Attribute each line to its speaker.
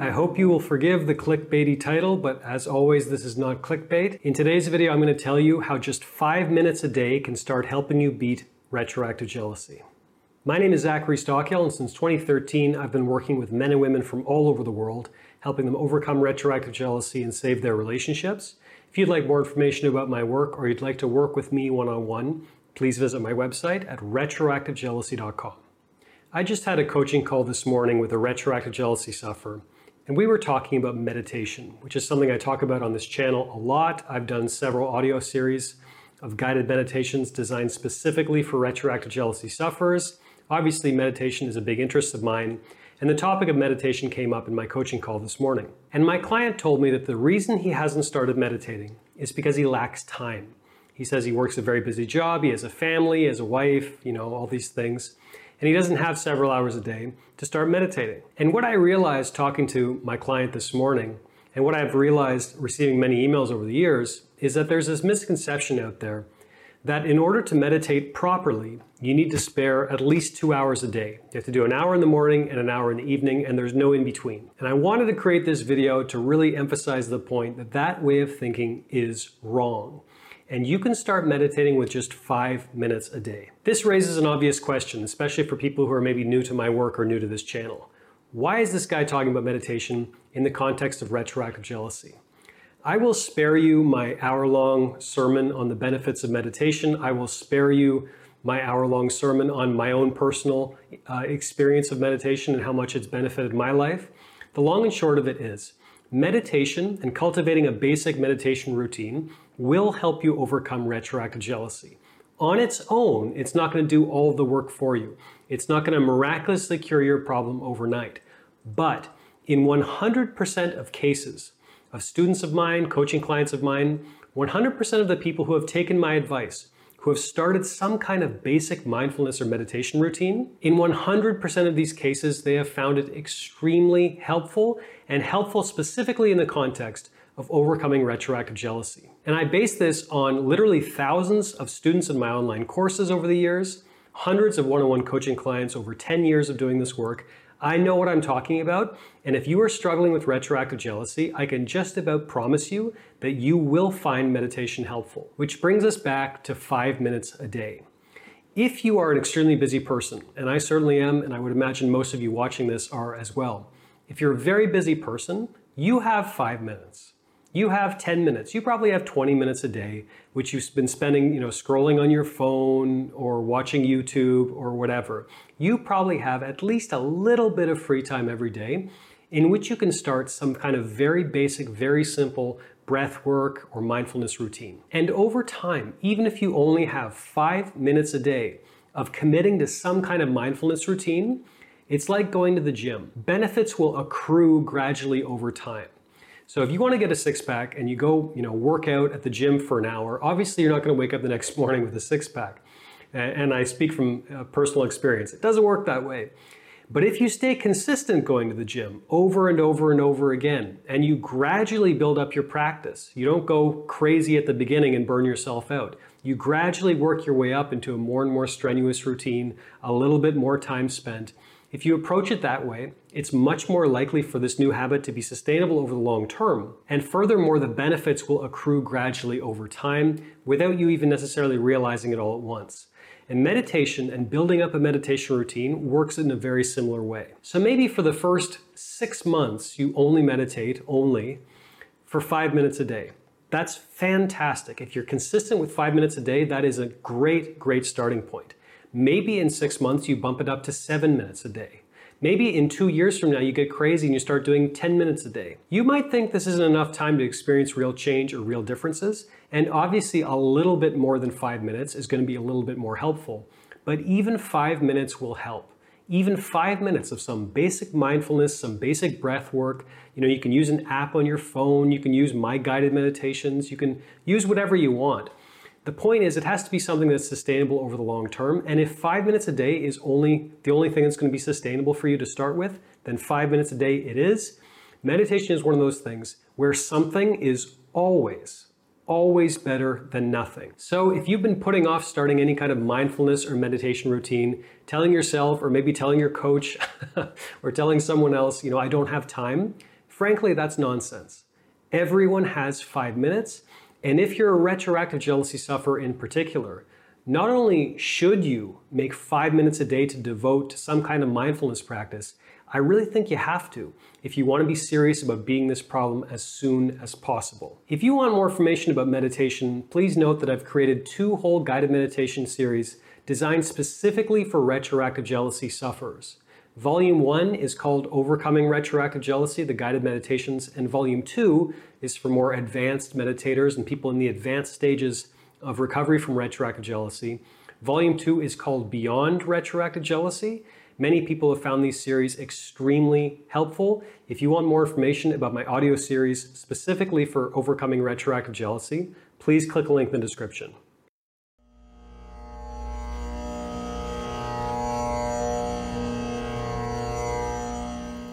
Speaker 1: I hope you will forgive the clickbaity title, but as always, this is not clickbait. In today's video, I'm going to tell you how just five minutes a day can start helping you beat retroactive jealousy. My name is Zachary Stockill, and since 2013, I've been working with men and women from all over the world, helping them overcome retroactive jealousy and save their relationships. If you'd like more information about my work or you'd like to work with me one on one, please visit my website at retroactivejealousy.com. I just had a coaching call this morning with a retroactive jealousy sufferer, and we were talking about meditation, which is something I talk about on this channel a lot. I've done several audio series of guided meditations designed specifically for retroactive jealousy sufferers. Obviously, meditation is a big interest of mine, and the topic of meditation came up in my coaching call this morning. And my client told me that the reason he hasn't started meditating is because he lacks time. He says he works a very busy job, he has a family, he has a wife, you know, all these things. And he doesn't have several hours a day to start meditating. And what I realized talking to my client this morning, and what I've realized receiving many emails over the years, is that there's this misconception out there that in order to meditate properly, you need to spare at least two hours a day. You have to do an hour in the morning and an hour in the evening, and there's no in between. And I wanted to create this video to really emphasize the point that that way of thinking is wrong. And you can start meditating with just five minutes a day. This raises an obvious question, especially for people who are maybe new to my work or new to this channel. Why is this guy talking about meditation in the context of retroactive jealousy? I will spare you my hour long sermon on the benefits of meditation. I will spare you my hour long sermon on my own personal uh, experience of meditation and how much it's benefited my life. The long and short of it is meditation and cultivating a basic meditation routine will help you overcome retroactive jealousy. On its own, it's not going to do all the work for you. It's not going to miraculously cure your problem overnight. But in 100% of cases, of students of mine, coaching clients of mine, 100% of the people who have taken my advice, who have started some kind of basic mindfulness or meditation routine, in 100% of these cases, they have found it extremely helpful and helpful specifically in the context of overcoming retroactive jealousy. And I base this on literally thousands of students in my online courses over the years, hundreds of one on one coaching clients over 10 years of doing this work, I know what I'm talking about, and if you are struggling with retroactive jealousy, I can just about promise you that you will find meditation helpful. Which brings us back to five minutes a day. If you are an extremely busy person, and I certainly am, and I would imagine most of you watching this are as well, if you're a very busy person, you have five minutes you have 10 minutes. You probably have 20 minutes a day, which you've been spending, you know, scrolling on your phone or watching YouTube or whatever. You probably have at least a little bit of free time every day in which you can start some kind of very basic, very simple breath work or mindfulness routine. And over time, even if you only have five minutes a day of committing to some kind of mindfulness routine, it's like going to the gym. Benefits will accrue gradually over time. So if you want to get a six pack and you go, you know, work out at the gym for an hour, obviously you're not going to wake up the next morning with a six pack. And I speak from personal experience. It doesn't work that way. But if you stay consistent going to the gym over and over and over again, and you gradually build up your practice, you don't go crazy at the beginning and burn yourself out. You gradually work your way up into a more and more strenuous routine, a little bit more time spent. If you approach it that way, it's much more likely for this new habit to be sustainable over the long term. And furthermore, the benefits will accrue gradually over time without you even necessarily realizing it all at once. And meditation and building up a meditation routine works in a very similar way. So maybe for the first six months, you only meditate only for five minutes a day. That's fantastic. If you're consistent with five minutes a day, that is a great, great starting point. Maybe in six months you bump it up to seven minutes a day. Maybe in two years from now you get crazy and you start doing 10 minutes a day. You might think this isn't enough time to experience real change or real differences, and obviously a little bit more than five minutes is going to be a little bit more helpful. But even five minutes will help. Even five minutes of some basic mindfulness, some basic breath work. You know, you can use an app on your phone, you can use my guided meditations, you can use whatever you want. The point is, it has to be something that's sustainable over the long term. And if five minutes a day is only the only thing that's going to be sustainable for you to start with, then five minutes a day it is. Meditation is one of those things where something is always, always better than nothing. So, if you've been putting off starting any kind of mindfulness or meditation routine, telling yourself, or maybe telling your coach, or telling someone else, you know, I don't have time, frankly, that's nonsense. Everyone has five minutes. And if you're a retroactive jealousy sufferer in particular, not only should you make five minutes a day to devote to some kind of mindfulness practice, I really think you have to if you want to be serious about beating this problem as soon as possible. If you want more information about meditation, please note that I've created two whole guided meditation series designed specifically for retroactive jealousy sufferers. Volume 1 is called Overcoming Retroactive Jealousy, the guided meditations, and Volume 2 is for more advanced meditators and people in the advanced stages of recovery from retroactive jealousy. Volume 2 is called Beyond Retroactive Jealousy, Many people have found these series extremely helpful. If you want more information about my audio series specifically for overcoming retroactive jealousy, please click a link in the description.